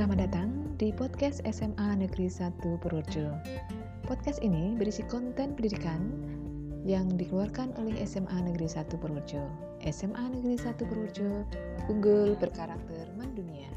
Selamat datang di podcast SMA Negeri 1 Purworejo. Podcast ini berisi konten pendidikan yang dikeluarkan oleh SMA Negeri 1 Purworejo. SMA Negeri 1 Purworejo unggul berkarakter mendunia.